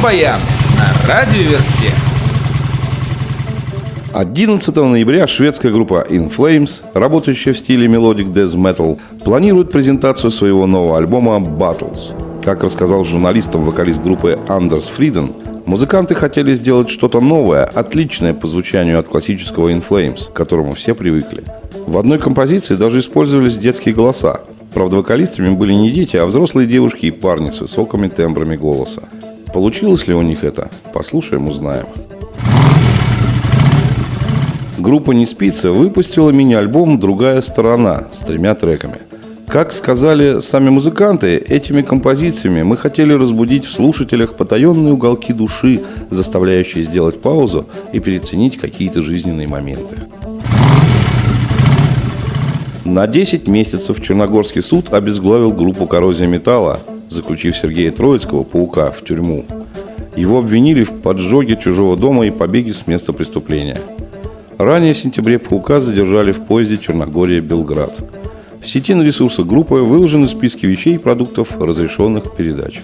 Рок-баян на радиоверсте. 11 ноября шведская группа In Flames, работающая в стиле Melodic Death Metal, планирует презентацию своего нового альбома Battles. Как рассказал журналистам вокалист группы Андерс Фриден, музыканты хотели сделать что-то новое, отличное по звучанию от классического In Flames, к которому все привыкли. В одной композиции даже использовались детские голоса. Правда, вокалистами были не дети, а взрослые девушки и парни с высокими тембрами голоса. Получилось ли у них это? Послушаем, узнаем. Группа «Не спится» выпустила мини-альбом «Другая сторона» с тремя треками. Как сказали сами музыканты, этими композициями мы хотели разбудить в слушателях потаенные уголки души, заставляющие сделать паузу и переценить какие-то жизненные моменты. На 10 месяцев Черногорский суд обезглавил группу «Коррозия металла», заключив Сергея Троицкого, паука, в тюрьму. Его обвинили в поджоге чужого дома и побеге с места преступления. Ранее в сентябре паука задержали в поезде Черногория-Белград. В сети на ресурсах группы выложены списки вещей и продуктов, разрешенных к передаче.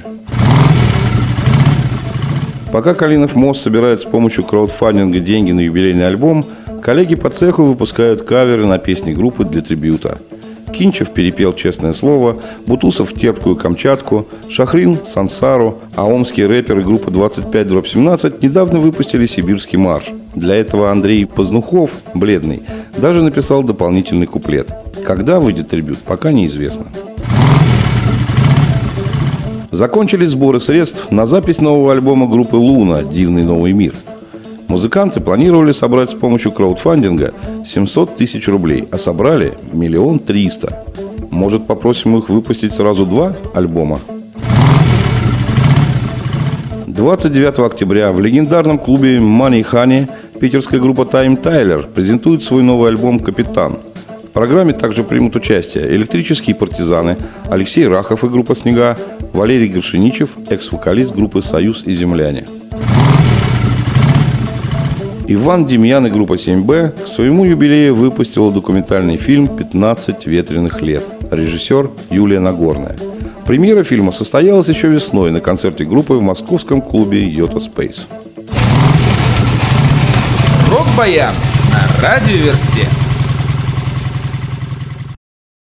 Пока Калинов мост собирает с помощью краудфандинга деньги на юбилейный альбом, коллеги по цеху выпускают каверы на песни группы для трибюта – Кинчев перепел «Честное слово», Бутусов «Терпкую Камчатку», Шахрин «Сансару», а омские рэперы группы 25 дробь 17 недавно выпустили «Сибирский марш». Для этого Андрей Познухов, бледный, даже написал дополнительный куплет. Когда выйдет трибют, пока неизвестно. Закончились сборы средств на запись нового альбома группы «Луна. Дивный новый мир». Музыканты планировали собрать с помощью краудфандинга 700 тысяч рублей, а собрали миллион триста. Может, попросим их выпустить сразу два альбома? 29 октября в легендарном клубе Money Honey питерская группа Time Tyler презентует свой новый альбом «Капитан». В программе также примут участие электрические партизаны, Алексей Рахов и группа «Снега», Валерий Горшиничев, экс-вокалист группы «Союз» и «Земляне». Иван Демьян и группа 7Б к своему юбилею выпустила документальный фильм «15 ветреных лет». Режиссер Юлия Нагорная. Премьера фильма состоялась еще весной на концерте группы в московском клубе «Йота Спейс». Рок-баян на радиоверсте.